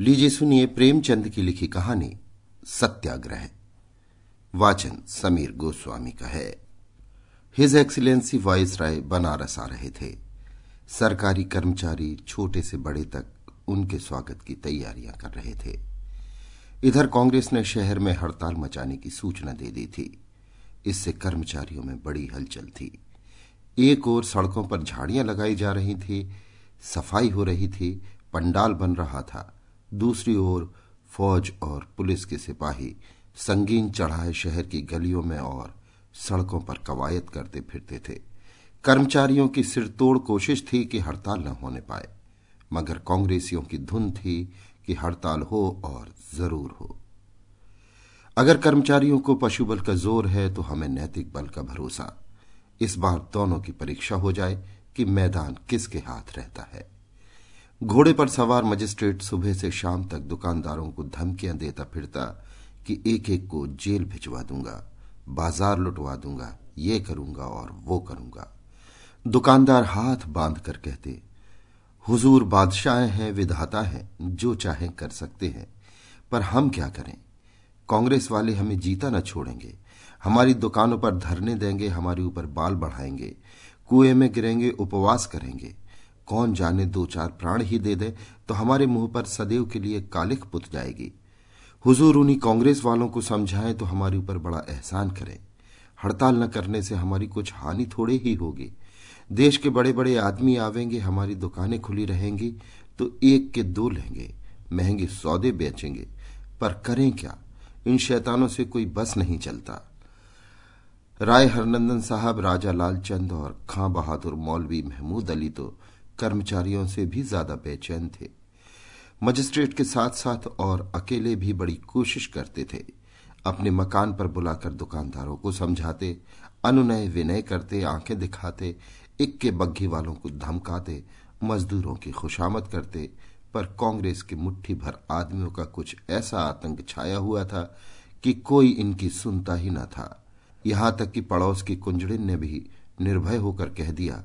लीजिए सुनिए प्रेमचंद की लिखी कहानी, सत्याग्रह। वाचन समीर गोस्वामी का है। His excellency viceroy Banaras आ रहे थे। सरकारी कर्मचारी छोटे से बड़े तक उनके स्वागत की तैयारियाँ कर रहे थे। इधर कांग्रेस ने शहर में हड़ताल मचाने की सूचना दे दी थी। इससे कर्मचारियों में बड़ी हलचल थी। एक ओर सड़कों पर झाड़ियाँ लगाई जा रही थी, सफ़ाई हो रही थी, पंडाल बन रहा था। दूसरी ओर फौज और पुलिस के सिपाही संगीन चढ़ाए शहर की गलियों में और सड़कों पर कवायद करते फिरते थे। कर्मचारियों की सिरतोड़ कोशिश थी कि हड़ताल न होने पाए, मगर कांग्रेसियों की धुन थी कि हड़ताल हो और ज़रूर हो। अगर कर्मचारियों को पशु बल का ज़ोर है तो हमें नैतिक बल का भरोसा। इस बार दोनों की परीक्षा हो जाए कि मैदान किसके हाथ रहता है। घोड़े पर सवार मजिस्ट्रेट सुबह से शाम तक दुकानदारों को धमकियाँ देता फिरता कि एक एक को जेल भिजवा दूँगा, बाज़ार लुटवा दूँगा, ये करूँगा और वो करूँगा। दुकानदार हाथ बाँध कर कहते, हुजूर बादशाह हैं, विधाता हैं, जो चाहे कर सकते हैं, पर हम क्या करें? कांग्रेस वाले हमें जीता न छोड़ेंगे। हमारी दुकानों पर धरने देंगे, हमारे ऊपर बाल बढ़ाएँगे, कुएँ में गिरेंगे, उपवास करेंगे। कौन जाने दो चार प्राण ही दे दे तो हमारे मुँह पर सदैव के लिए कालिख पुत जाएगी। हुजूर उन्हीं कांग्रेस वालों को समझाएँ तो हमारे ऊपर बड़ा एहसान करें। हड़ताल न करने से हमारी कुछ हानि थोड़े ही होगी। देश के बड़े बड़े आदमी आवेंगे, हमारी दुकानें खुली रहेंगी तो एक के दो लेंगे, महँगे सौदे बेचेंगे। पर करें क्या? इन शैतानों से कोई बस नहीं चलता। राय हरनंदन साहब, राजा लालचंद और खां बहादुर मौलवी महमूद अली तो कर्मचारियों से भी ज़्यादा बेचैन थे। मजिस्ट्रेट के साथ साथ और अकेले भी बड़ी कोशिश करते थे। अपने मकान पर बुलाकर दुकानदारों को समझाते, अनुनय विनय करते, आँखें दिखाते, इक्के बग्घी वालों को धमकाते, मजदूरों की खुशामद करते, पर कांग्रेस के मुट्ठी भर आदमियों का कुछ ऐसा आतंक छाया हुआ था कि कोई इनकी सुनता ही न था। यहाँ तक कि पड़ोस की कुंजड़िन ने भी निर्भय होकर कह दिया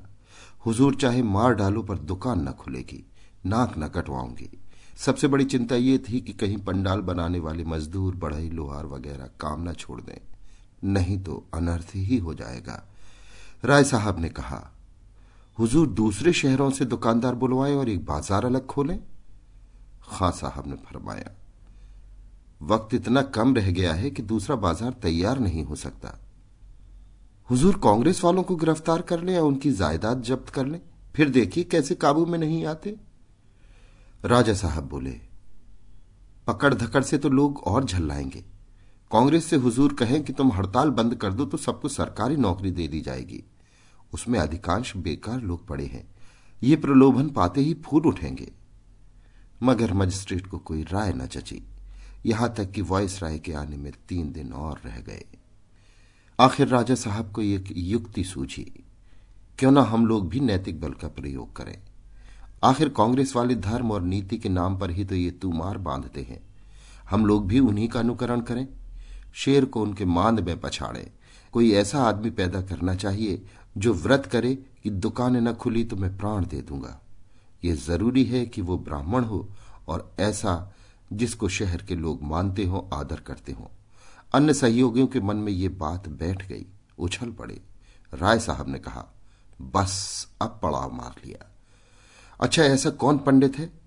हुजूर चाहे मार डालो पर दुकान न खुलेगी, नाक न कटवाऊँगी। सबसे बड़ी चिंता ये थी कि कहीं पंडाल बनाने वाले मजदूर, बढ़ई, लोहार वगैरह काम न छोड़ दें। नहीं तो अनर्थ ही हो जाएगा। राय साहब ने कहा, हुजूर दूसरे शहरों से दुकानदार बुलवाएँ और एक बाज़ार अलग खोलें? खां साहब ने फरमाया, वक्त इतना कम रह गया है कि दूसरा बाज़ार तैयार नहीं हो सकता। हुजूर कांग्रेस वालों को गिरफ़्तार कर लें या उनकी जायदाद जब्त कर लें? फिर देखिए कैसे काबू में नहीं आते। राजा साहब बोले पकड़ धकड़ से तो लोग और झल्लाएँगे। कांग्रेस से हुजूर कहें कि तुम हड़ताल बंद कर दो तो सबको सरकारी नौकरी दे दी जाएगी। उसमें अधिकांश बेकार लोग पड़े हैं। ये प्रलोभन पाते ही फूल उठेंगे। मगर मजिस्ट्रेट को कोई राय न चची। यहाँ तक कि वॉइस राय के आने में तीन दिन और रह गए। आखिर राजा साहब को एक युक्ति सूझी, क्यों ना हम लोग भी नैतिक बल का प्रयोग करें। आखिर कांग्रेस वाले धर्म और नीति के नाम पर ही तो ये तुमार बांधते हैं। हम लोग भी उन्हीं का अनुकरण करें। शेर को उनके मांद में पछाड़े। कोई ऐसा आदमी पैदा करना चाहिए जो व्रत करे कि दुकानें न खुली तो मैं प्राण दे दूँगा। ये ज़रूरी है कि वो ब्राह्मण हो और ऐसा जिसको शहर के लोग मानते हो, आदर करते हो। अन्य सहयोगियों के मन में ये बात बैठ गई, उछल पड़े। राय साहब ने कहा, बस, अब पड़ाव मार लिया। अच्छा ऐसा कौन पंडित है?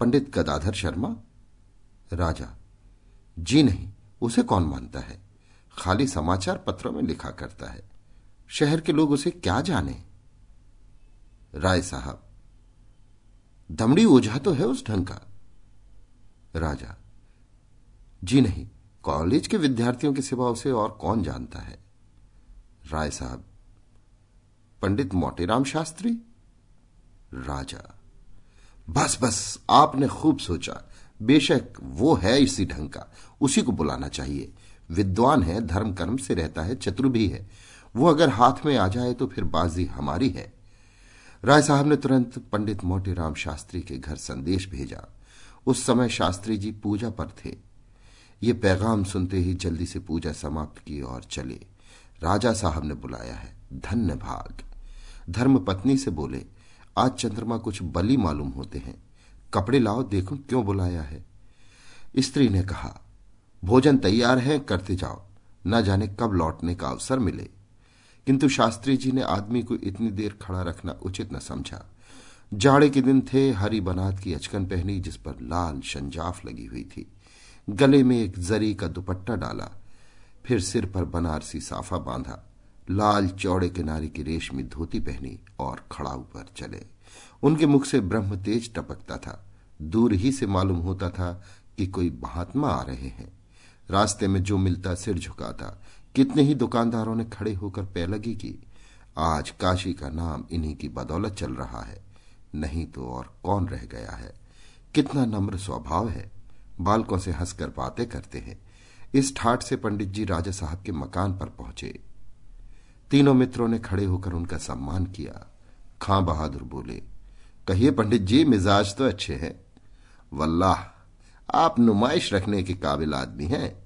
पंडित गदाधर शर्मा। राजा? जी नहीं, उसे कौन मानता है? खाली समाचार पत्रों में लिखा करता है। शहर के लोग उसे क्या जाने? राय साहब। दमड़ी ओझा तो है उस ढंग का। राजा? जी नहीं कॉलेज के विद्यार्थियों के सिवा उसे और कौन जानता है? राय साहब, पंडित मोटेराम शास्त्री? राजा, बस बस, आपने खूब सोचा। बेशक वो है इसी ढंग का, उसी को बुलाना चाहिए। विद्वान है, धर्म कर्म से रहता है, चतुर भी है। वो अगर हाथ में आ जाए तो फिर बाजी हमारी है। राय साहब ने तुरंत पंडित मोटीराम शास्त्री के घर संदेश भेजा। उस समय शास्त्री जी पूजा पर थे। ये पैगाम सुनते ही जल्दी से पूजा समाप्त की और चले। राजा साहब ने बुलाया है। धन्य भाग धर्म पत्नी से बोले, आज चंद्रमा कुछ बली मालूम होते हैं। कपड़े लाओ, देखो क्यों बुलाया है। स्त्री ने कहा, भोजन तैयार है, करते जाओ। न जाने कब लौटने का अवसर मिले। किंतु शास्त्री जी ने आदमी को इतनी देर खड़ा रखना उचित न समझा। जाड़े के दिन थे, हरी बनात की अचकन पहनी, जिस पर लाल शंजाफ लगी हुई थी। गले में एक जरी का दुपट्टा डाला, फिर सिर पर बनारसी साफा बांधा, लाल चौड़े किनारे की रेशमी धोती पहनी और खड़ा ऊपर चले। उनके मुख से ब्रह्म तेज टपकता था। दूर ही से मालूम होता था कि कोई महात्मा आ रहे हैं। रास्ते में जो मिलता सिर झुकाता, कितने ही दुकानदारों ने खड़े होकर पैलगी की। आज काशी का नाम इन्हीं की बदौलत चल रहा है। नहीं तो और कौन रह गया है? कितना नम्र स्वभाव है। बालकों से हंसकर बातें करते हैं। इस ठाट से पंडित जी राजा साहब के मकान पर पहुँचे। तीनों मित्रों ने खड़े होकर उनका सम्मान किया। खां बहादुर बोले, कहिए पंडित जी, मिजाज तो अच्छे हैं। वल्लाह, आप नुमाइश रखने के काबिल आदमी हैं।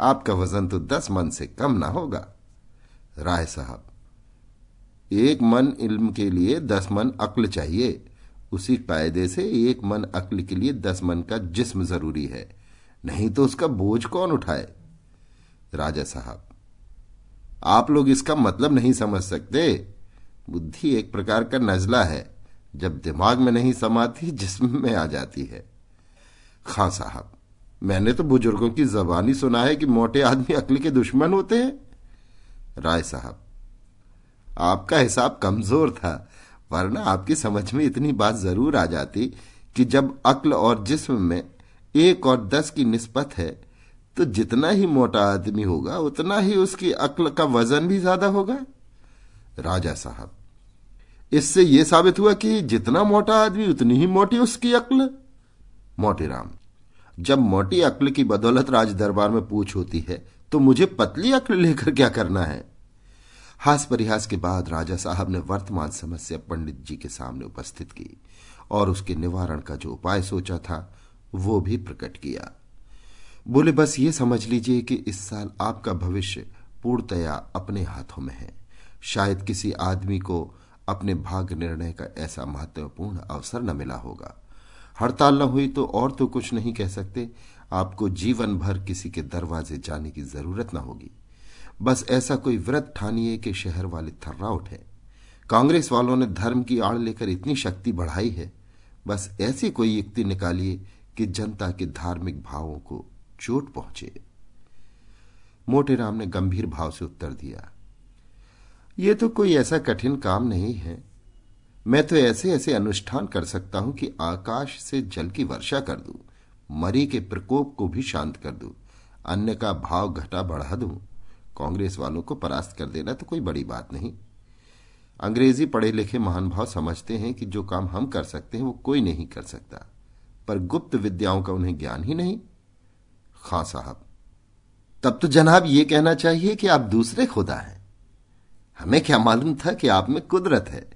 आपका वज़न तो दस मन से कम ना होगा। राय साहब, एक मन इल्म के लिए दस मन अक्ल चाहिए। उसी कायदे से एक मन अक्ल के लिए दस मन का जिस्म ज़रूरी है। नहीं तो उसका बोझ कौन उठाए? राजा साहब, आप लोग इसका मतलब नहीं समझ सकते। बुद्धि एक प्रकार का नजला है। जब दिमाग में नहीं समाती, जिस्म में आ जाती है। खां साहब, मैंने तो बुज़ुर्गों की जबानी सुना है कि मोटे आदमी अक्ल के दुश्मन होते हैं। राय साहब, आपका हिसाब कमज़ोर था। वरना आपकी समझ में इतनी बात ज़रूर आ जाती कि जब अक्ल और जिस्म में एक और दस की निस्बत है तो जितना ही मोटा आदमी होगा, उतना ही उसकी अक्ल का वज़न भी ज़्यादा होगा। राजा साहब, इससे यह साबित हुआ कि जितना मोटा आदमी, उतनी ही मोटी उसकी अक्ल। मोटीराम जब मोटी अक्ल की बदौलत राज दरबार में पूछ होती है तो मुझे पतली अक्ल लेकर क्या करना है? हास परिहास के बाद राजा साहब ने वर्तमान समस्या पंडित जी के सामने उपस्थित की और उसके निवारण का जो उपाय सोचा था, वो भी प्रकट किया। बोले, बस ये समझ लीजिए कि इस साल आपका भविष्य पूर्णतया अपने हाथों में है। शायद किसी आदमी को अपने भाग्य निर्णय का ऐसा महत्वपूर्ण अवसर न मिला होगा। हड़ताल न हुई तो और तो कुछ नहीं कह सकते। आपको जीवन भर किसी के दरवाजे जाने की ज़रूरत न होगी। बस ऐसा कोई व्रत ठानिए कि शहर वाले थर्रा उठे। कांग्रेस वालों ने धर्म की आड़ लेकर इतनी शक्ति बढ़ाई है, बस ऐसी कोई युक्ति निकालिए कि जनता के धार्मिक भावों को चोट पहुँचे। मोटेराम ने गंभीर भाव से उत्तर दिया, ये तो कोई ऐसा कठिन काम नहीं है। मैं तो ऐसे ऐसे अनुष्ठान कर सकता हूँ कि आकाश से जल की वर्षा कर दूँ, मरी के प्रकोप को भी शांत कर दूँ, अन्य का भाव घटा बढ़ा दूँ। कांग्रेस वालों को परास्त कर देना तो कोई बड़ी बात नहीं। अंग्रेज़ी पढ़े लिखे महान भाव समझते हैं कि जो काम हम कर सकते हैं वो कोई नहीं कर सकता। पर गुप्त विद्याओं का उन्हें ज्ञान ही नहीं। खां साहब, तब तो जनाब ये कहना चाहिए कि आप दूसरे खुदा हैं। हमें क्या मालूम था कि आप में कुदरत है?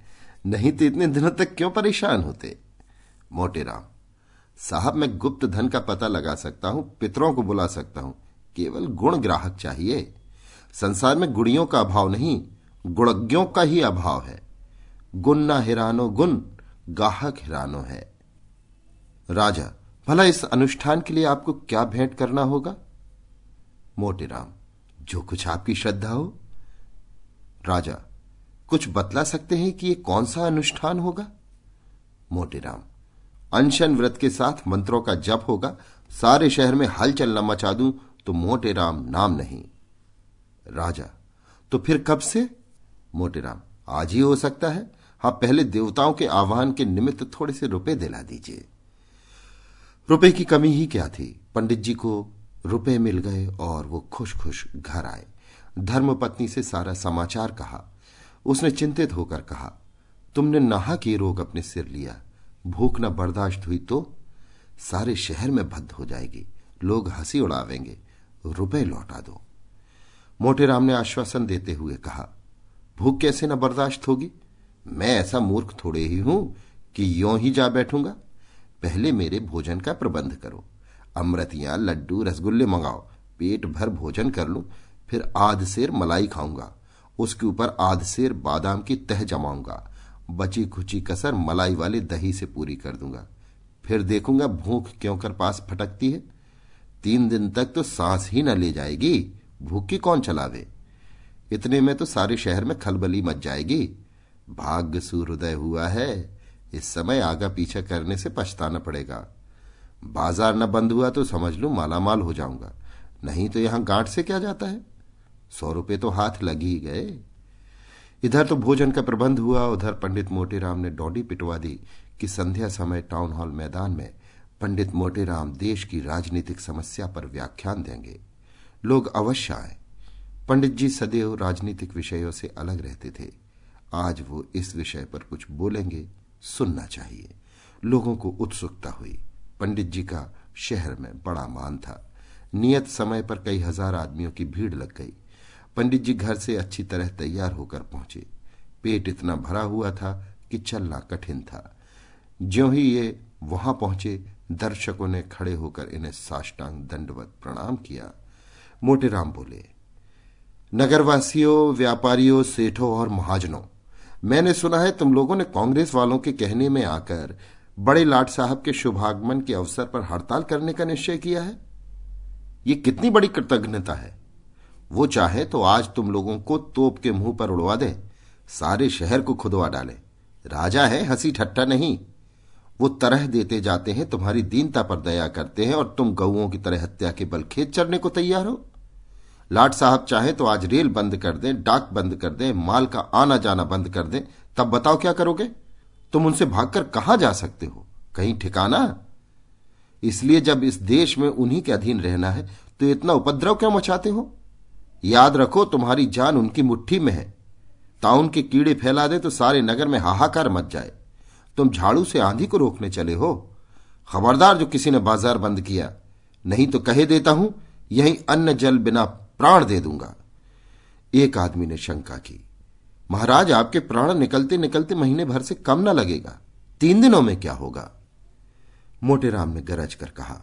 नहीं तो इतने दिनों तक क्यों परेशान होते? मोटेराम साहब मैं गुप्त धन का पता लगा सकता हूँ, पितरों को बुला सकता हूँ। केवल गुण ग्राहक चाहिए। संसार में गुड़ियों का अभाव नहीं गुणज्ञों का ही अभाव है। गुण ना हिरानो गुण, गाहक हिरानो है। राजा, भला इस अनुष्ठान के लिए आपको क्या भेंट करना होगा? मोटेराम जो कुछ आपकी श्रद्धा हो। राजा, कुछ बतला सकते हैं कि यह कौन सा अनुष्ठान होगा? मोटेराम अनशन व्रत के साथ मंत्रों का जप होगा। सारे शहर में हलचल न मचा दूँ तो मोटेराम नाम नहीं। राजा। तो फिर कब से? मोटेराम आज ही हो सकता है। हाँ पहले देवताओं के आह्वान के निमित्त थोड़े से रुपए दिला दीजिए। रुपए की कमी ही क्या थी? पंडित जी को रुपए मिल गए और वो खुश खुश घर आए। धर्मपत्नी से सारा समाचार कहा। उसने चिंतित होकर कहा, तुमने नहा के रोग अपने सिर लिया। भूख न बर्दाश्त हुई तो सारे शहर में भद्द हो जाएगी। लोग हँसी उड़ावेंगे। रुपए लौटा दो। मोटेराम ने आश्वासन देते हुए कहा, भूख कैसे न बर्दाश्त होगी? मैं ऐसा मूर्ख थोड़े ही हूँ कि यों ही जा बैठूँगा। पहले मेरे भोजन का प्रबंध करो। अमृतियाँ, लड्डू, रसगुल्ले मंगाओ। पेट भर भोजन कर लूँ। फिर आध सेर मलाई खाऊँगा। उसके ऊपर आध शेर बादाम की तह जमाऊँगा। बची खुची कसर मलाई वाले दही से पूरी कर दूँगा। फिर देखूँगा भूख क्यों कर पास फटकती है। तीन दिन तक तो सांस ही न ले जाएगी। भूखी कौन चलावे इतने में तो सारे शहर में खलबली मच जाएगी। भाग्य सूर्योदय हुआ है। इस समय आगा पीछा करने से पछताना पड़ेगा। बाज़ार न बंद हुआ तो समझ लू मालामाल हो जाऊँगा। नहीं तो यहाँ गांठ से क्या जाता है? सौ रुपए तो हाथ लग ही गए। इधर तो भोजन का प्रबंध हुआ, उधर पंडित मोटेराम ने डॉडी पिटवा दी कि संध्या समय टाउन हॉल मैदान में पंडित मोटेराम देश की राजनीतिक समस्या पर व्याख्यान देंगे। लोग अवश्य आए। पंडित जी सदैव राजनीतिक विषयों से अलग रहते थे। आज वो इस विषय पर कुछ बोलेंगे, सुनना चाहिए। लोगों को उत्सुकता हुई। पंडित जी का शहर में बड़ा मान था। नियत समय पर कई हज़ार आदमियों की भीड़ लग गई। पंडित जी घर से अच्छी तरह तैयार होकर पहुँचे। पेट इतना भरा हुआ था कि चलना कठिन था। ज्यो ही ये वहाँ पहुँचे, दर्शकों ने खड़े होकर इन्हें साष्टांग दंडवत प्रणाम किया। मोटेराम बोले, नगरवासियों, व्यापारियों, सेठों और महाजनों, मैंने सुना है तुम लोगों ने कांग्रेस वालों के कहने में आकर बड़े लाट साहब के शुभागमन के अवसर पर हड़ताल करने का निश्चय किया है। ये कितनी बड़ी कृतज्ञता है। वो चाहे तो आज तुम लोगों को तोप के मुँह पर उड़वा दे, सारे शहर को खुदवा डाले। राजा है, हँसी ठट्टा नहीं। वो तरह देते जाते हैं, तुम्हारी दीनता पर दया करते हैं और तुम गऊओं की तरह हत्या के बल खेत चढ़ने को तैयार हो। लाट साहब चाहे तो आज रेल बंद कर दें, डाक बंद कर दें, माल का आना जाना बंद कर दें। तब बताओ क्या करोगे? तुम उनसे भागकर कहाँ जा सकते हो? कहीं ठिकाना? इसलिए जब इस देश में उन्हीं के अधीन रहना है तो इतना उपद्रव क्यों मचाते हो? याद रखो, तुम्हारी जान उनकी मुट्ठी में है। ताउन के कीड़े फैला दे तो सारे नगर में हाहाकार मच जाए। तुम झाड़ू से आंधी को रोकने चले हो। खबरदार जो किसी ने बाज़ार बंद किया, नहीं तो कहे देता हूँ, यही अन्न जल बिना प्राण दे दूँगा। एक आदमी ने शंका की, महाराज, आपके प्राण निकलते निकलते महीने भर से कम न लगेगा, तीन दिनों में क्या होगा? मोटेराम ने गरज कर कहा,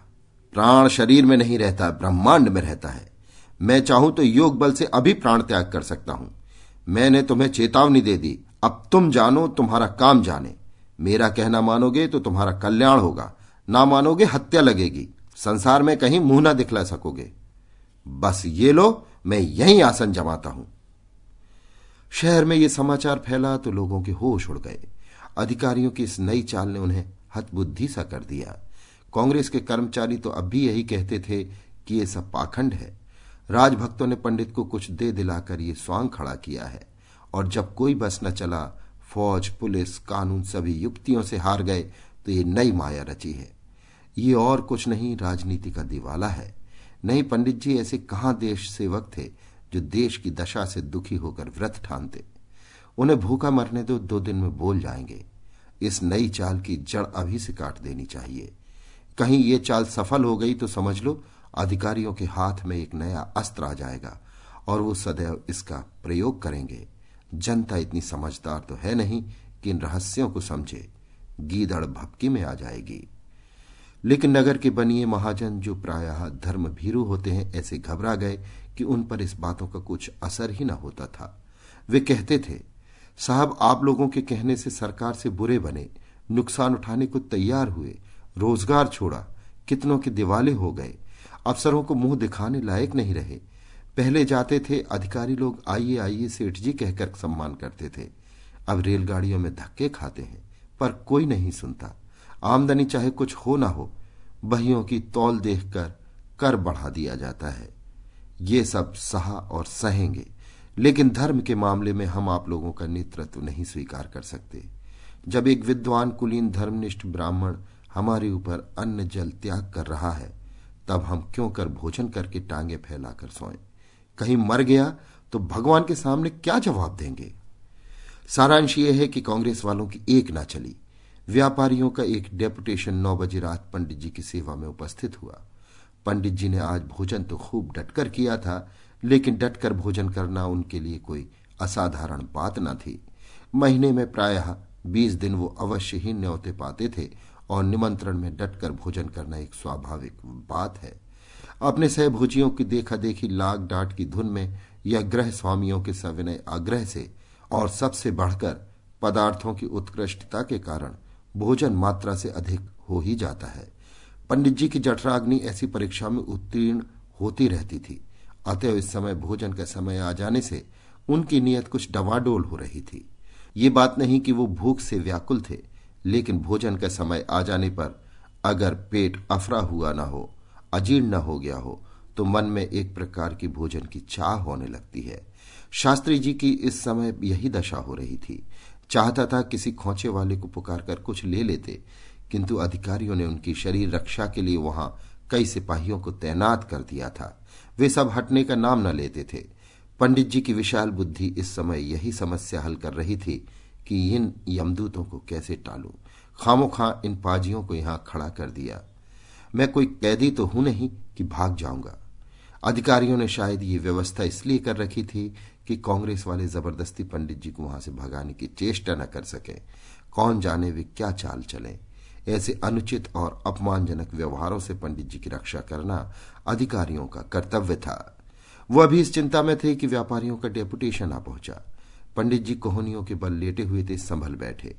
प्राण शरीर में नहीं रहता, ब्रह्मांड में रहता है। मैं चाहूँ तो योग बल से अभी प्राण त्याग कर सकता हूँ। मैंने तुम्हें चेतावनी दे दी, अब तुम जानो, तुम्हारा काम जाने। मेरा कहना मानोगे तो तुम्हारा कल्याण होगा। ना मानोगे हत्या लगेगी। संसार में कहीं मुँह ना दिखला सकोगे। बस ये लो, मैं यहीं आसन जमाता हूँ। शहर में यह समाचार फैला तो लोगों के होश उड़ गए। अधिकारियों की इस नई चाल ने उन्हें हतबुद्धि सा कर दिया। कांग्रेस के कर्मचारी तो अब भी यही कहते थे कि यह सब पाखंड है। राजभक्तों ने पंडित को कुछ दे दिलाकर ये स्वांग खड़ा किया है। और जब कोई बस न चला फौज, पुलिस, कानून सभी युक्तियों से हार गए तो ये नई माया रची है। ये और कुछ नहीं, राजनीति का दिवाला है। नहीं, पंडित जी, ऐसे कहाँ देश सेवक थे जो देश की दशा से दुखी होकर व्रत ठानते? उन्हें भूखा मरने दो दो दिन में बोल जाएँगे। इस नई चाल की जड़ अभी से काट देनी चाहिए। कहीं ये चाल सफल हो गई तो समझ लो, अधिकारियों के हाथ में एक नया अस्त्र आ जाएगा, और वो सदैव इसका प्रयोग करेंगे। जनता इतनी समझदार तो है नहीं कि इन रहस्यों को समझे। गीदड़ भपकी में आ जाएगी। लेकिन नगर के बनिए महाजन जो प्रायः धर्म भीरु होते हैं, ऐसे घबरा गए कि उन पर इस बातों का कुछ असर ही न होता था। वे कहते थे, साहब, आप लोगों के कहने से सरकार से बुरे बने। नुकसान उठाने को तैयार हुए। रोज़गार छोड़ा। कितनों के दिवाले हो गए। अफसरों को मुँह दिखाने लायक नहीं रहे। पहले जाते थे, अधिकारी लोग आइए आइए सेठ जी कहकर सम्मान करते थे। अब रेलगाड़ियों में धक्के खाते हैं, पर कोई नहीं सुनता। आमदनी चाहे कुछ हो ना हो, बहियों की तौल देखकर कर बढ़ा दिया जाता है। ये सब सहा और सहेंगे, लेकिन धर्म के मामले में हम आप लोगों का नेतृत्व नहीं स्वीकार कर सकते। जब एक विद्वान कुलीन धर्मनिष्ठ ब्राह्मण हमारे ऊपर अन्न जल त्याग कर रहा है, तब हम क्यों कर भोजन करके टांगे फैलाकर सोएँ? कहीं मर गया तो भगवान के सामने क्या जवाब देंगे? सारांश यह है कि कांग्रेस वालों की एक ना चली। व्यापारियों का एक डेपुटेशन नौ बजे रात पंडित जी की सेवा में उपस्थित हुआ। पंडित जी ने आज भोजन तो खूब डटकर किया था, लेकिन डटकर भोजन करना उनके लिए कोई असाधारण बात न थी। महीने में प्रायः बीस दिन वो अवश्य ही न्योते पाते थे, और निमंत्रण में डटकर भोजन करना एक स्वाभाविक बात है। अपने सहभोजियों की देखा देखी लाग डांट की धुन में या ग्रह स्वामियों के सविनय आग्रह से और सबसे बढ़कर पदार्थों की उत्कृष्टता के कारण भोजन मात्रा से अधिक हो ही जाता है। पंडित जी की जठराग्नि ऐसी परीक्षा में उत्तीर्ण होती रहती थी। अतः इस समय भोजन का समय आ जाने से उनकी नीयत कुछ डवाडोल हो रही थी। ये बात नहीं कि वो भूख से व्याकुल थे, लेकिन भोजन का समय आ जाने पर अगर पेट अफरा हुआ न हो अजीर्ण हो गया हो तो मन में एक प्रकार की भोजन की चाह होने लगती है। शास्त्री जी की इस समय यही दशा हो रही थी। चाहता था किसी खोचे वाले को पुकार कर कुछ ले लेते, किंतु अधिकारियों ने उनकी शरीर रक्षा के लिए वहाँ कई सिपाहियों को तैनात कर दिया था। वे सब हटने का नाम न लेते थे। पंडित जी की विशाल बुद्धि इस समय यही समस्या हल कर रही थी कि इन यमदूतों को कैसे टालू। खामो खां इन पाजियों को यहाँ खड़ा कर दिया। मैं कोई कैदी तो हूँ नहीं कि भाग जाऊँगा। अधिकारियों ने शायद ये व्यवस्था इसलिए कर रखी थी कि कांग्रेस वाले ज़बरदस्ती पंडित जी को वहाँ से भगाने की चेष्टा न कर सके। कौन जाने वे क्या चाल चले। ऐसे अनुचित और अपमानजनक व्यवहारों से पंडित जी की रक्षा करना अधिकारियों का कर्तव्य था। वो अभी इस चिंता में थे कि व्यापारियों का डेपुटेशन आ पहुँचा। पंडित जी कोहनियों के बल लेटे हुए थे, संभल बैठे।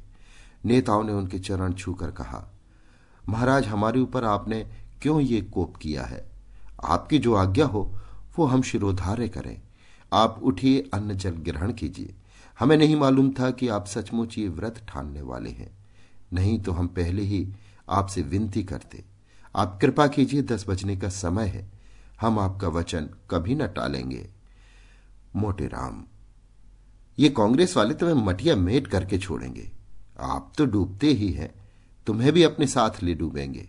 नेताओं ने उनके चरण छूकर कहा महाराज, हमारे ऊपर आपने क्यों ये कोप किया है? आपकी जो आज्ञा हो, वो हम शिरोधार्य करें। आप उठिए, अन्न जल ग्रहण कीजिए। हमें नहीं मालूम था कि आप सचमुच ये व्रत ठानने वाले हैं। नहीं तो हम पहले ही आपसे विनती करते। आप कृपा कीजिए, दस बजने का समय है। हम आपका वचन कभी न टालेंगे। मोटे राम, ये कांग्रेस वाले तुम्हें मटिया मेट करके छोड़ेंगे। आप तो डूबते ही हैं। तुम्हें भी अपने साथ ले डूबेंगे।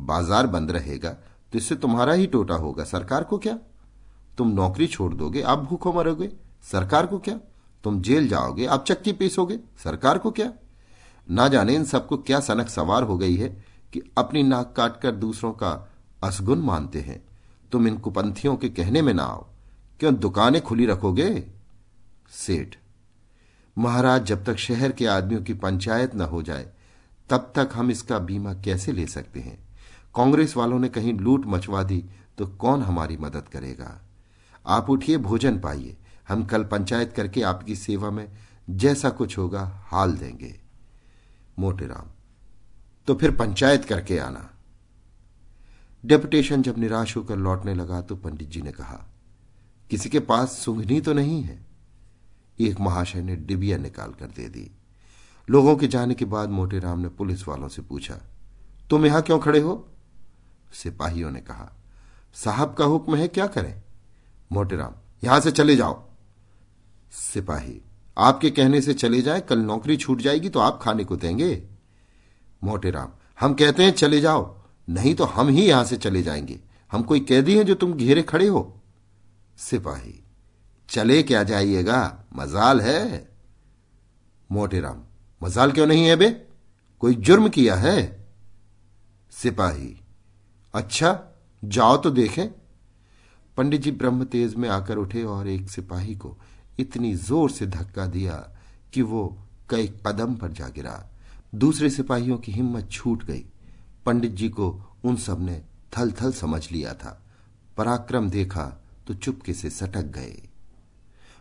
बाज़ार बंद रहेगा तो इससे तुम्हारा ही टोटा होगा। सरकार को क्या? तुम नौकरी छोड़ दोगे, आप भूखों मरोगे। सरकार को क्या? तुम जेल जाओगे, आप चक्की पीसोगे। सरकार को क्या? ना जाने इन सबको क्या सनक सवार हो गई है कि अपनी नाक काटकर दूसरों का असगुन मानते हैं। तुम इन कुपंथियों के कहने में ना आओ। क्यों, दुकानें खुली रखोगे? सेठ, महाराज, जब तक शहर के आदमियों की पंचायत न हो जाए तब तक हम इसका बीमा कैसे ले सकते हैं? कांग्रेस वालों ने कहीं लूट मचवा दी तो कौन हमारी मदद करेगा? आप उठिए, भोजन पाइए। हम कल पंचायत करके आपकी सेवा में जैसा कुछ होगा, हाल देंगे। मोटेराम तो फिर पंचायत करके आना। डेपुटेशन जब निराश होकर लौटने लगा तो पंडित जी ने कहा, किसी के पास सुंघनी तो नहीं है? एक महाशय ने डिबिया निकाल कर दे दी। लोगों के जाने के बाद मोटे राम ने पुलिस वालों से पूछा, तुम यहाँ क्यों खड़े हो? सिपाहियों ने कहा, साहब का हुक्म है, क्या करें? मोटे राम, यहाँ से चले जाओ। सिपाही, आपके कहने से चले जाए, कल नौकरी छूट जाएगी तो आप खाने को देंगे। मोटे राम, हम कहते हैं चले जाओ, नहीं तो हम ही यहाँ से चले जाएँगे। हम कोई कैदी हैं जो तुम घेरे खड़े हो? सिपाही, चले क्या जाइएगा, मजाल है। मोटेराम मजाल क्यों नहीं है बे? कोई जुर्म किया है? सिपाही। अच्छा जाओ तो देखें। पंडित जी ब्रह्म तेज में आकर उठे और एक सिपाही को इतनी ज़ोर से धक्का दिया कि वो कई कदम पर जा गिरा। दूसरे सिपाहियों की हिम्मत छूट गई। पंडित जी को उन सबने थल थल समझ लिया था। पराक्रम देखा तो चुपके से सटक गए।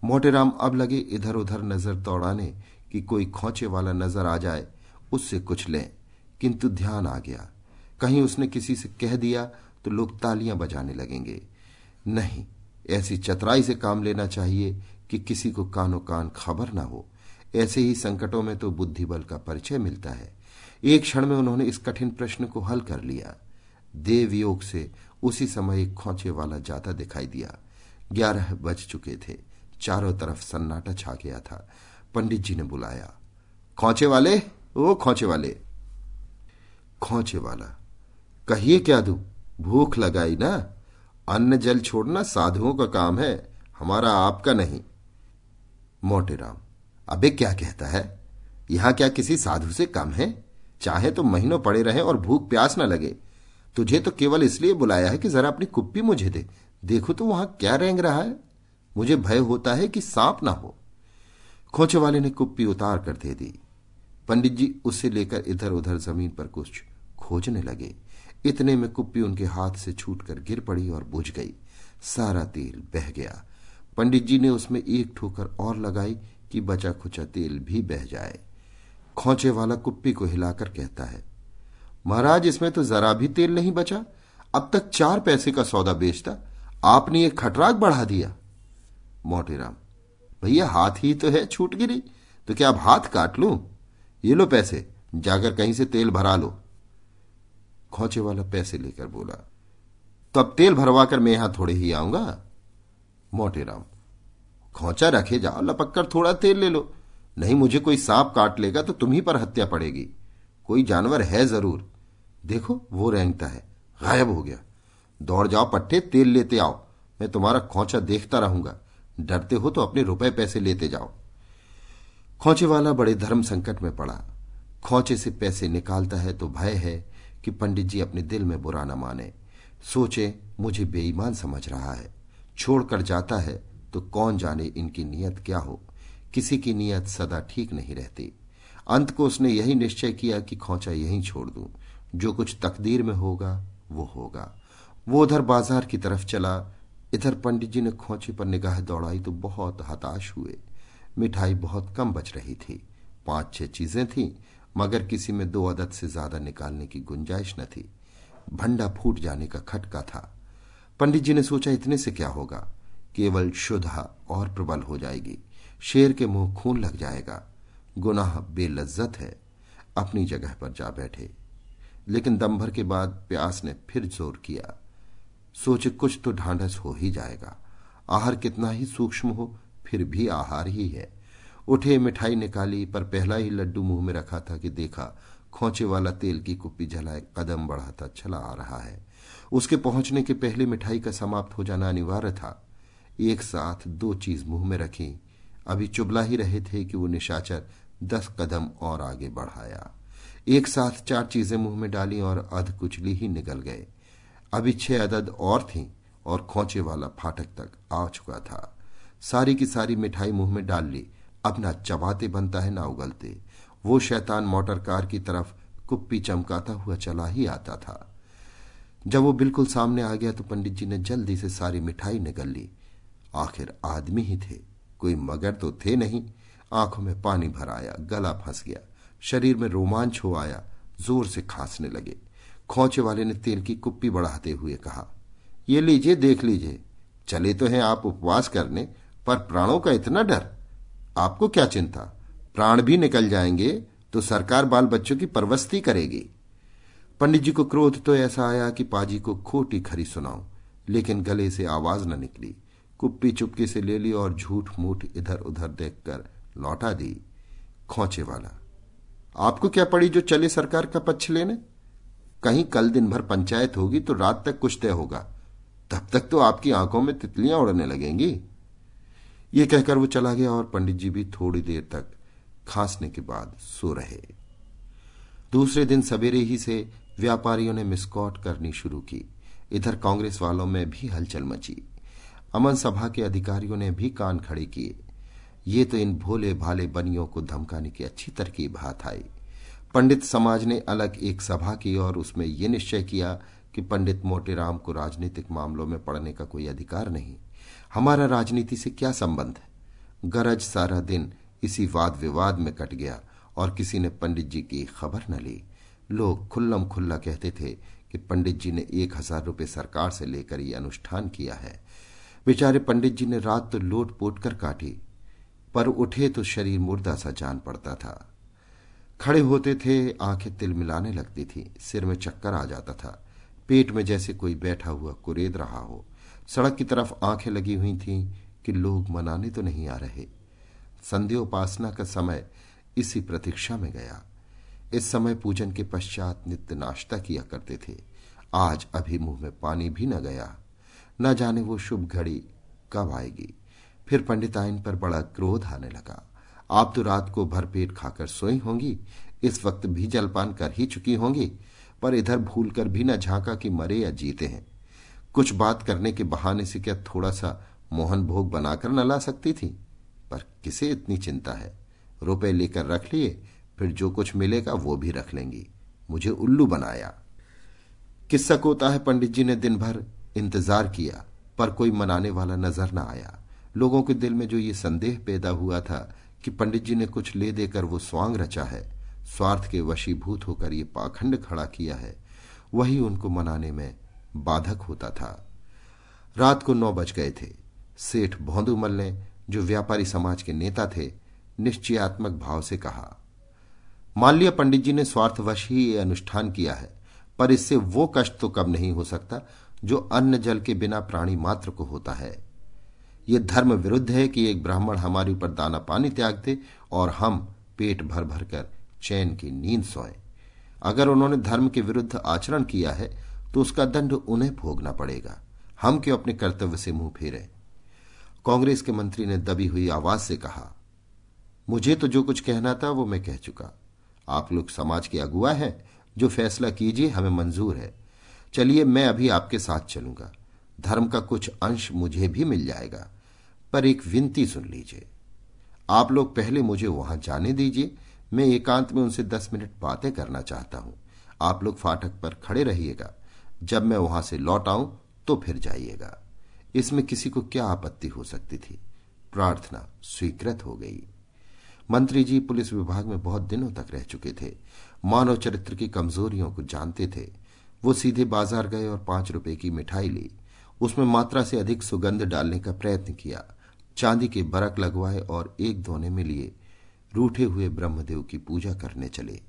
मोटेराम अब लगे इधर उधर नज़र दौड़ाने कि कोई खोचे वाला नज़र आ जाए, उससे कुछ लें। किंतु ध्यान आ गया। कहीं उसने किसी से कह दिया तो लोग तालियाँ बजाने लगेंगे। नहीं, ऐसी चतराई से काम लेना चाहिए कि किसी को कानो कान खबर ना हो। ऐसे ही संकटों में तो बुद्धि बल का परिचय मिलता है। एक क्षण में उन्होंने इस कठिन प्रश्न को हल कर लिया। देव योग से उसी समय एक खोचे वाला जाता दिखाई दिया। ग्यारह बज चुके थे। चारों तरफ़ सन्नाटा छा गया था। पंडित जी ने बुलाया। खोचे वाले? ओ, खोचे वाले। खोचे वाला, कहिए क्या दू? भूख लगाई ना? अन्न जल छोड़ना साधुओं का काम है, हमारा आपका नहीं। मोटे राम अबे क्या कहता है? यहाँ क्या किसी साधु से कम है? चाहे तो महीनों पड़े रहे और भूख प्यास न लगे। तुझे तो केवल इसलिए बुलाया है कि जरा अपनी कुप्पी मुझे दे। देखो तो वहाँ क्या रेंग रहा है? मुझे भय होता है कि सांप ना हो। खोचे वाले ने कुप्पी उतार कर दे दी। पंडित जी उसे लेकर इधर उधर ज़मीन पर कुछ खोजने लगे। इतने में कुप्पी उनके हाथ से छूटकर गिर पड़ी और बुझ गई। सारा तेल बह गया। पंडित जी ने उसमें एक ठोकर और लगाई कि बचा खुचा तेल भी बह जाए। खोचे वाला कुप्पी को हिलाकर कहता है, महाराज, इसमें तो जरा भी तेल नहीं बचा। अब तक चार पैसे का सौदा बेचता। आपने ये खटराग बढ़ा दिया। मोटेराम भैया हाथ ही तो है छूट गिरी तो क्या अब हाथ काट लू? ये लो पैसे, जाकर कहीं से तेल भरा लो। खोचे वाला पैसे लेकर बोला तो अब तेल भरवा कर मैं यहाँ थोड़े ही आऊँगा? मोटेराम खोचा रखे जाओ लपक कर थोड़ा तेल ले लो। नहीं मुझे कोई सांप काट लेगा तो तुम्ही पर हत्या पड़ेगी। कोई जानवर है ज़रूर। देखो, वो रेंगता है, गायब हो गया। दौड़ जाओ, पट्टे तेल लेते आओ। मैं तुम्हारा खोचा देखता रहूँगा। डरते हो तो अपने रुपए पैसे लेते जाओ। खोचे वाला बड़े धर्म संकट में पड़ा। खोचे से पैसे निकालता है तो भय है कि पंडित जी अपने दिल में बुरा न माने। सोचे, मुझे बेईमान समझ रहा है। छोड़कर जाता है तो कौन जाने इनकी नीयत क्या हो। किसी की नीयत सदा ठीक नहीं रहती। अंत को उसने यही निश्चय किया कि खोचा यहीं छोड़ दूँ। जो कुछ तकदीर में होगा, वो होगा। वो उधर बाज़ार की तरफ़ चला इधर पंडित जी ने खोचे पर निगाह दौड़ाई तो बहुत हताश हुए। मिठाई बहुत कम बच रही थी। पाँच छह चीज़ें थीं, मगर किसी में दो अदद से ज़्यादा निकालने की गुंजाइश न थी। भंडा फूट जाने का खटका था। पंडित जी ने सोचा, इतने से क्या होगा? केवल शुद्धा और प्रबल हो जाएगी। शेर के मुँह खून लग जाएगा। गुनाह बेलज्जत है। अपनी जगह पर जा बैठे। लेकिन दम भर के बाद प्यास ने फिर ज़ोर किया। सोचे कुछ तो ढांढस हो ही जाएगा। आहार कितना ही सूक्ष्म हो, फिर भी आहार ही है। उठे, मिठाई निकाली, पर पहला ही लड्डू मुँह में रखा था कि देखा, खोचे वाला तेल की कुप्पी जलाए, कदम बढ़ाता चला आ रहा है। उसके पहुँचने के पहले मिठाई का समाप्त हो जाना अनिवार्य था। एक साथ दो चीज़ मुँह में रखी। अभी चुबला ही रहे थे कि वो निशाचर दस कदम और आगे बढ़ाया। एक साथ चार चीज़ें मुँह में डाली और अध कुचली ही निकल गए। अभी छह अदद और थीं और खोचे वाला फाटक तक आ चुका था। सारी की सारी मिठाई मुँह में डाल ली। अब ना चबाते बनता है ना उगलते। वो शैतान मोटर कार की तरफ़ कुप्पी चमकाता हुआ चला ही आता था। जब वो बिल्कुल सामने आ गया तो पंडित जी ने जल्दी से सारी मिठाई निकल ली। आखिर आदमी ही थे। कोई मगर तो थे नहीं। आँखों में पानी भर आया, गला फंस गया। शरीर में रोमांच हो आया, ज़ोर से खांसने लगे। खोचे वाले ने तेल की कुप्पी बढ़ाते हुए कहा, ये लीजिए, देख लीजिए। चले तो हैं आप उपवास करने, पर प्राणों का इतना डर, आपको क्या चिंता? प्राण भी निकल जाएँगे तो सरकार बाल बच्चों की परवस्ती करेगी। पंडित जी को क्रोध तो ऐसा आया कि पाजी को खोटी खरी सुनाऊं, लेकिन गले से आवाज़ न निकली। कुप्पी चुपके से ले ली और झूठ मूठ इधर उधर देखकर लौटा दी। खोचे वाला, आपको क्या पड़ी जो चले सरकार का पक्ष लेने? कहीं कल दिन भर पंचायत होगी तो रात तक कुछ तय होगा। तब तक तो आपकी आँखों में तितलियाँ उड़ने लगेंगी। ये कहकर वो चला गया और पंडित जी भी थोड़ी देर तक खांसने के बाद सो रहे। दूसरे दिन सवेरे ही से व्यापारियों ने मिसकॉट करनी शुरू की। इधर कांग्रेस वालों में भी हलचल मची। अमन सभा के अधिकारियों ने भी कान खड़े किए। ये तो इन भोले भाले बनियों को धमकाने की अच्छी तरकीब हाथ आई। पंडित समाज ने अलग एक सभा की और उसमें यह निश्चय किया कि पंडित मोटेराम को राजनीतिक मामलों में पढ़ने का कोई अधिकार नहीं। हमारा राजनीति से क्या संबंध है? गरज सारा दिन इसी वाद विवाद में कट गया और किसी ने पंडित जी की खबर न ली। लोग खुल्लम खुल्ला कहते थे कि पंडित जी ने एक हज़ार रुपये सरकार से लेकर ये अनुष्ठान किया है। बेचारे पंडित जी ने रात तो लोट पोट कर काटी, पर उठे तो शरीर मुर्दा सा जान पड़ता था। खड़े होते थे, आँखें तिल मिलाने लगती थी, सिर में चक्कर आ जाता था। पेट में जैसे कोई बैठा हुआ कुरेद रहा हो। सड़क की तरफ़ आँखें लगी हुई थीं कि लोग मनाने तो नहीं आ रहे। संध्योपासना का समय इसी प्रतीक्षा में गया। इस समय पूजन के पश्चात नित्य नाश्ता किया करते थे। आज अभी मुँह में पानी भी न गया। न जाने वो शुभ घड़ी कब आएगी। फिर पंडिताइन पर बड़ा क्रोध आने लगा। आप तो रात को भरपेट खाकर सोई होंगी, इस वक्त भी जलपान कर ही चुकी होंगी, पर इधर भूलकर भी न झांका कि मरे या जीते हैं। कुछ बात करने के बहाने से क्या थोड़ा सा मोहन भोग बनाकर न ला सकती थी? पर किसे इतनी चिंता है? रुपए लेकर रख लिए, फिर जो कुछ मिलेगा वो भी रख लेंगी। मुझे उल्लू बनाया। किस्सा कोता है पंडित जी ने दिन भर इंतज़ार किया, पर कोई मनाने वाला नज़र न आया। लोगों के दिल में जो ये संदेह पैदा हुआ था कि पंडित जी ने कुछ ले देकर वो स्वांग रचा है। स्वार्थ के वशीभूत होकर ये पाखंड खड़ा किया है। वही उनको मनाने में बाधक होता था। रात को नौ बज गए थे। सेठ भौंदूमल ने, जो व्यापारी समाज के नेता थे, निश्चयात्मक भाव से कहा मान लिया पंडित जी ने स्वार्थवश ही ये अनुष्ठान किया है, पर इससे वो कष्ट तो कब नहीं हो सकता, जो अन्न जल के बिना प्राणी मात्र को होता है। ये धर्म विरुद्ध है कि एक ब्राह्मण हमारे ऊपर दाना पानी त्याग दे और हम पेट भर भर कर चैन की नींद सोएँ। अगर उन्होंने धर्म के विरुद्ध आचरण किया है तो उसका दंड उन्हें भोगना पड़ेगा। हम क्यों अपने कर्तव्य से मुँह फेरे? कांग्रेस के मंत्री ने दबी हुई आवाज़ से कहा, मुझे तो जो कुछ कहना था, वो मैं कह चुका। आप लोग समाज के अगुआ हैं, जो फैसला कीजिए, हमें मंजूर है। चलिए, मैं अभी आपके साथ चलूँगा। धर्म का कुछ अंश मुझे भी मिल जाएगा। पर एक विनती सुन लीजिए। आप लोग पहले मुझे वहाँ जाने दीजिए। मैं एकांत में उनसे दस मिनट बातें करना चाहता हूँ। आप लोग फाटक पर खड़े रहिएगा। जब मैं वहाँ से लौट आऊँ तो फिर जाइएगा। इसमें किसी को क्या आपत्ति हो सकती थी? प्रार्थना स्वीकृत हो गई। मंत्री जी पुलिस विभाग में बहुत दिनों तक रह चुके थे। मानव चरित्र की कमजोरियों को जानते थे। वो सीधे बाज़ार गए और पाँच रुपए की मिठाई ली। उसमें मात्रा से अधिक सुगंध डालने का प्रयत्न किया। चांदी के बरक लगवाए और एक धोने में लिए। रूठे हुए ब्रह्मदेव की पूजा करने चले।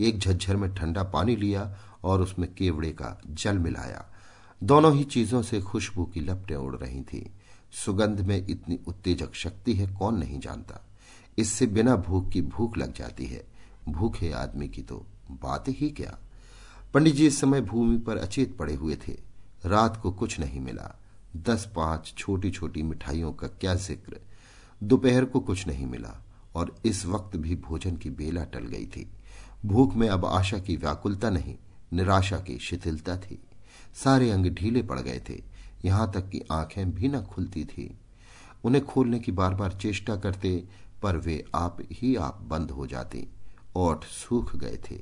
एक झज्झर में ठंडा पानी लिया और उसमें केवड़े का जल मिलाया। दोनों ही चीज़ों से खुशबू की लपटें उड़ रही थी। सुगंध में इतनी उत्तेजक शक्ति है कौन नहीं जानता। इससे बिना भूख की भूख लग जाती है। भूखे आदमी की तो बात ही क्या? पंडित जी इस समय भूमि पर अचेत पड़े हुए थे। रात को कुछ नहीं मिला। दस पाँच छोटी छोटी मिठाइयों का क्या ज़िक्र। दोपहर को कुछ नहीं मिला और इस वक्त भी भोजन की बेला टल गई थी। भूख में अब आशा की व्याकुलता नहीं, निराशा की शिथिलता थी। सारे अंग ढीले पड़ गए थे। यहाँ तक कि आँखें भी न खुलती थी। उन्हें खोलने की बार बार चेष्टा करते, पर वे आप ही आप बंद हो जाती, ओठ सूख गए थे।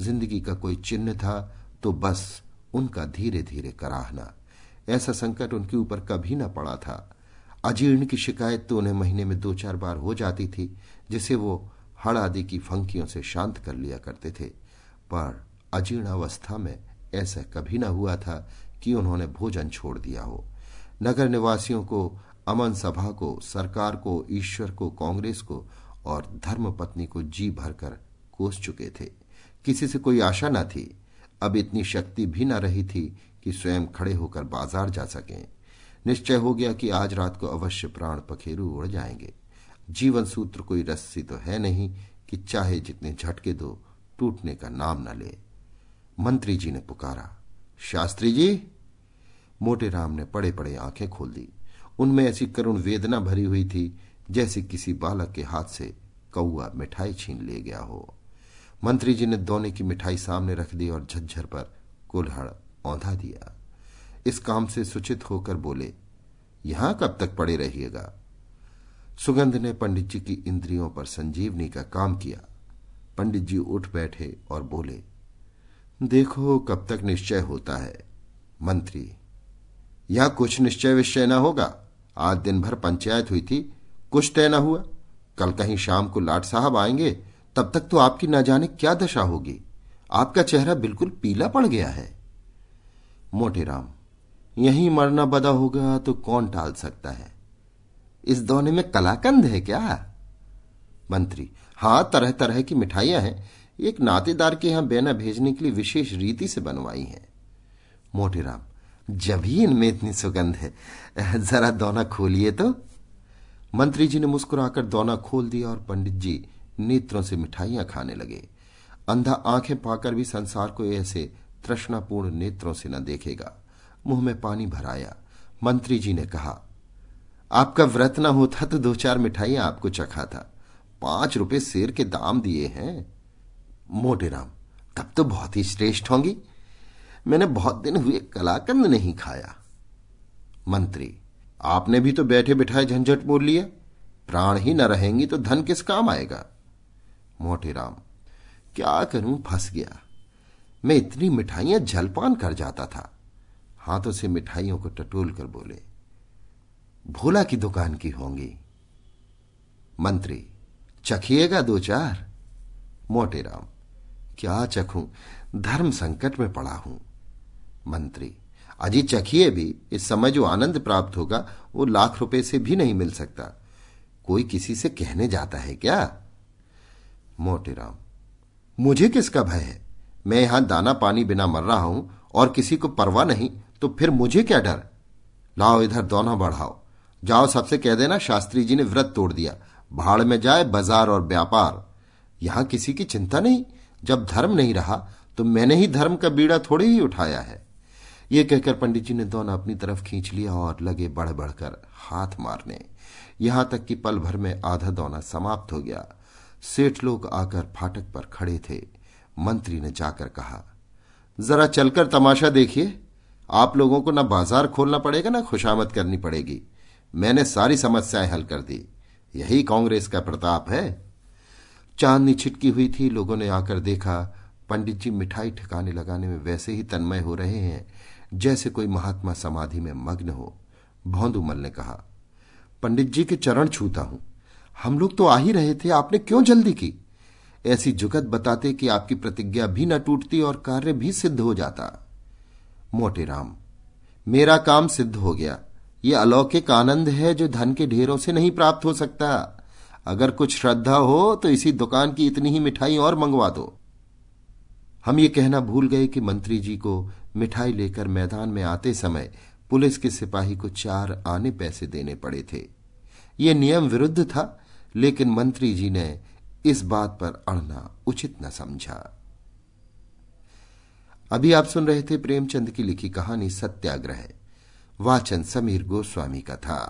ज़िंदगी का कोई चिन्ह था तो बस उनका धीरे धीरे कराहना। ऐसा संकट उनके ऊपर कभी न पड़ा था। अजीर्ण की शिकायत तो उन्हें महीने में दो चार बार हो जाती थी, जिसे वो हड़ आदि की फंकियों से शांत कर लिया करते थे। पर अजीर्ण अवस्था में ऐसा कभी न हुआ था कि उन्होंने भोजन छोड़ दिया हो। नगर निवासियों को, अमन सभा को, सरकार को, ईश्वर को, कांग्रेस को और धर्म पत्नी को जी भरकर कोस चुके थे। किसी से कोई आशा न थी। अब इतनी शक्ति भी न रही थी कि स्वयं खड़े होकर बाज़ार जा सकें। निश्चय हो गया कि आज रात को अवश्य प्राण पखेरु उड़ जाएँगे। जीवन सूत्र कोई रस्सी तो है नहीं कि चाहे जितने झटके दो, टूटने का नाम न ले। मंत्री जी ने पुकारा, शास्त्री जी? मोटे राम ने पड़े पड़े आँखें खोल दी। उनमें ऐसी करुण वेदना भरी हुई थी, जैसे किसी बालक के हाथ से कौआ मिठाई छीन ले गया हो। मंत्री जी ने दोने की मिठाई सामने रख दी और झज्झर पर कुल्हड़ औंधा दिया। इस काम से सुचित होकर बोले, यहाँ कब तक पड़े रहिएगा? सुगंध ने पंडित जी की इंद्रियों पर संजीवनी का काम किया। पंडित जी उठ बैठे और बोले, देखो कब तक निश्चय होता है, मंत्री। यहाँ कुछ निश्चय विश्चय न होगा। आज दिन भर पंचायत हुई थी, कुछ तय न हुआ। कल कहीं शाम को लाट साहब आएँगे, तब तक तो आपकी न जाने क्या दशा होगी। आपका चेहरा बिल्कुल पीला पड़ गया है। मोटे राम, यही मरना बदा होगा तो कौन टाल सकता है? इस दौने में कलाकंद है क्या? मंत्री, हाँ तरह तरह की मिठाइयाँ हैं। एक नातेदार के यहाँ बेना भेजने के लिए विशेष रीति से बनवाई है। मोटे राम, जब ही इनमें इतनी सुगंध है, जरा दोना खोलिए तो। मंत्री जी ने मुस्कुराकर दोना खोल दिया और पंडित जी नेत्रों से मिठाइयाँ खाने लगे। अंधा आँखें पाकर भी संसार को ऐसे तृष्णापूर्ण नेत्रों से न देखेगा। मुँह में पानी भराया। मंत्री जी ने कहा, आपका व्रत न होता तो दो चार मिठाइयाँ आपको चखा था। पाँच रुपए शेर के दाम दिए हैं। मोटेराम तब तो बहुत ही श्रेष्ठ होंगी। मैंने बहुत दिन हुए कलाकंद नहीं खाया। मंत्री, आपने भी तो बैठे बिठाए झंझट मोल लिया प्राण ही न रहेंगी तो धन किस काम आएगा? मोटेराम क्या करूँ, फंस गया। मैं इतनी मिठाइयाँ जलपान कर जाता था। हाथों से मिठाइयों को टटोल कर बोले, भोला की दुकान की होंगी। मंत्री, चखिएगा दो चार? मोटेराम क्या चखूं? धर्म संकट में पड़ा हूँ। मंत्री, अजी चखिए भी, इस समय जो आनंद प्राप्त होगा, वो लाख रुपए से भी नहीं मिल सकता। कोई किसी से कहने जाता है क्या? मोटेराम मुझे किसका भय है? मैं यहाँ दाना पानी बिना मर रहा हूँ और किसी को परवाह नहीं तो फिर मुझे क्या डर? लाओ इधर दोनों बढ़ाओ। जाओ सबसे कह देना, शास्त्री जी ने व्रत तोड़ दिया। भाड़ में जाए, बाज़ार और व्यापार। यहाँ किसी की चिंता नहीं। जब धर्म नहीं रहा तो मैंने ही धर्म का बीड़ा थोड़े ही उठाया है। ये कहकर पंडित जी ने दोनों अपनी तरफ़ खींच लिया और लगे बढ़ बढ़कर हाथ मारने। यहाँ तक कि पल भर में आधा दौना समाप्त हो गया। सेठ लोग आकर फाटक पर खड़े थे। मंत्री ने जाकर कहा, जरा चलकर तमाशा देखिए। आप लोगों को ना बाज़ार खोलना पड़ेगा, ना खुशामद करनी पड़ेगी। मैंने सारी समस्याएँ हल कर दी। यही कांग्रेस का प्रताप है। चांदनी छिटकी हुई थी। लोगों ने आकर देखा, पंडित जी मिठाई ठिकाने लगाने में वैसे ही तन्मय हो रहे हैं, जैसे कोई महात्मा समाधि में मग्न हो। भौंदूमल ने कहा, पंडित जी के चरण छूता हूँ। हम लोग तो आ ही रहे थे, आपने क्यों जल्दी की? ऐसी जुगत बताते कि आपकी प्रतिज्ञा भी न टूटती और कार्य भी सिद्ध हो जाता। मोटे राम, मेरा काम सिद्ध हो गया। ये अलौकिक आनंद है जो धन के ढेरों से नहीं प्राप्त हो सकता। अगर कुछ श्रद्धा हो तो इसी दुकान की इतनी ही मिठाई और मंगवा दो। हम ये कहना भूल गए कि मंत्री जी को मिठाई लेकर मैदान में आते समय पुलिस के सिपाही को चार आने पैसे देने पड़े थे। ये नियम विरुद्ध था, लेकिन मंत्री जी ने इस बात पर अड़ना उचित न समझा अभी आप सुन रहे थे प्रेमचंद की लिखी कहानी सत्याग्रह वाचन समीर गोस्वामी का था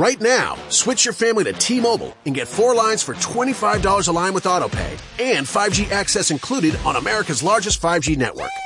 Right now, switch your family to T-Mobile and get four lines for $25 a line with AutoPay and 5G access included on America's largest 5G network.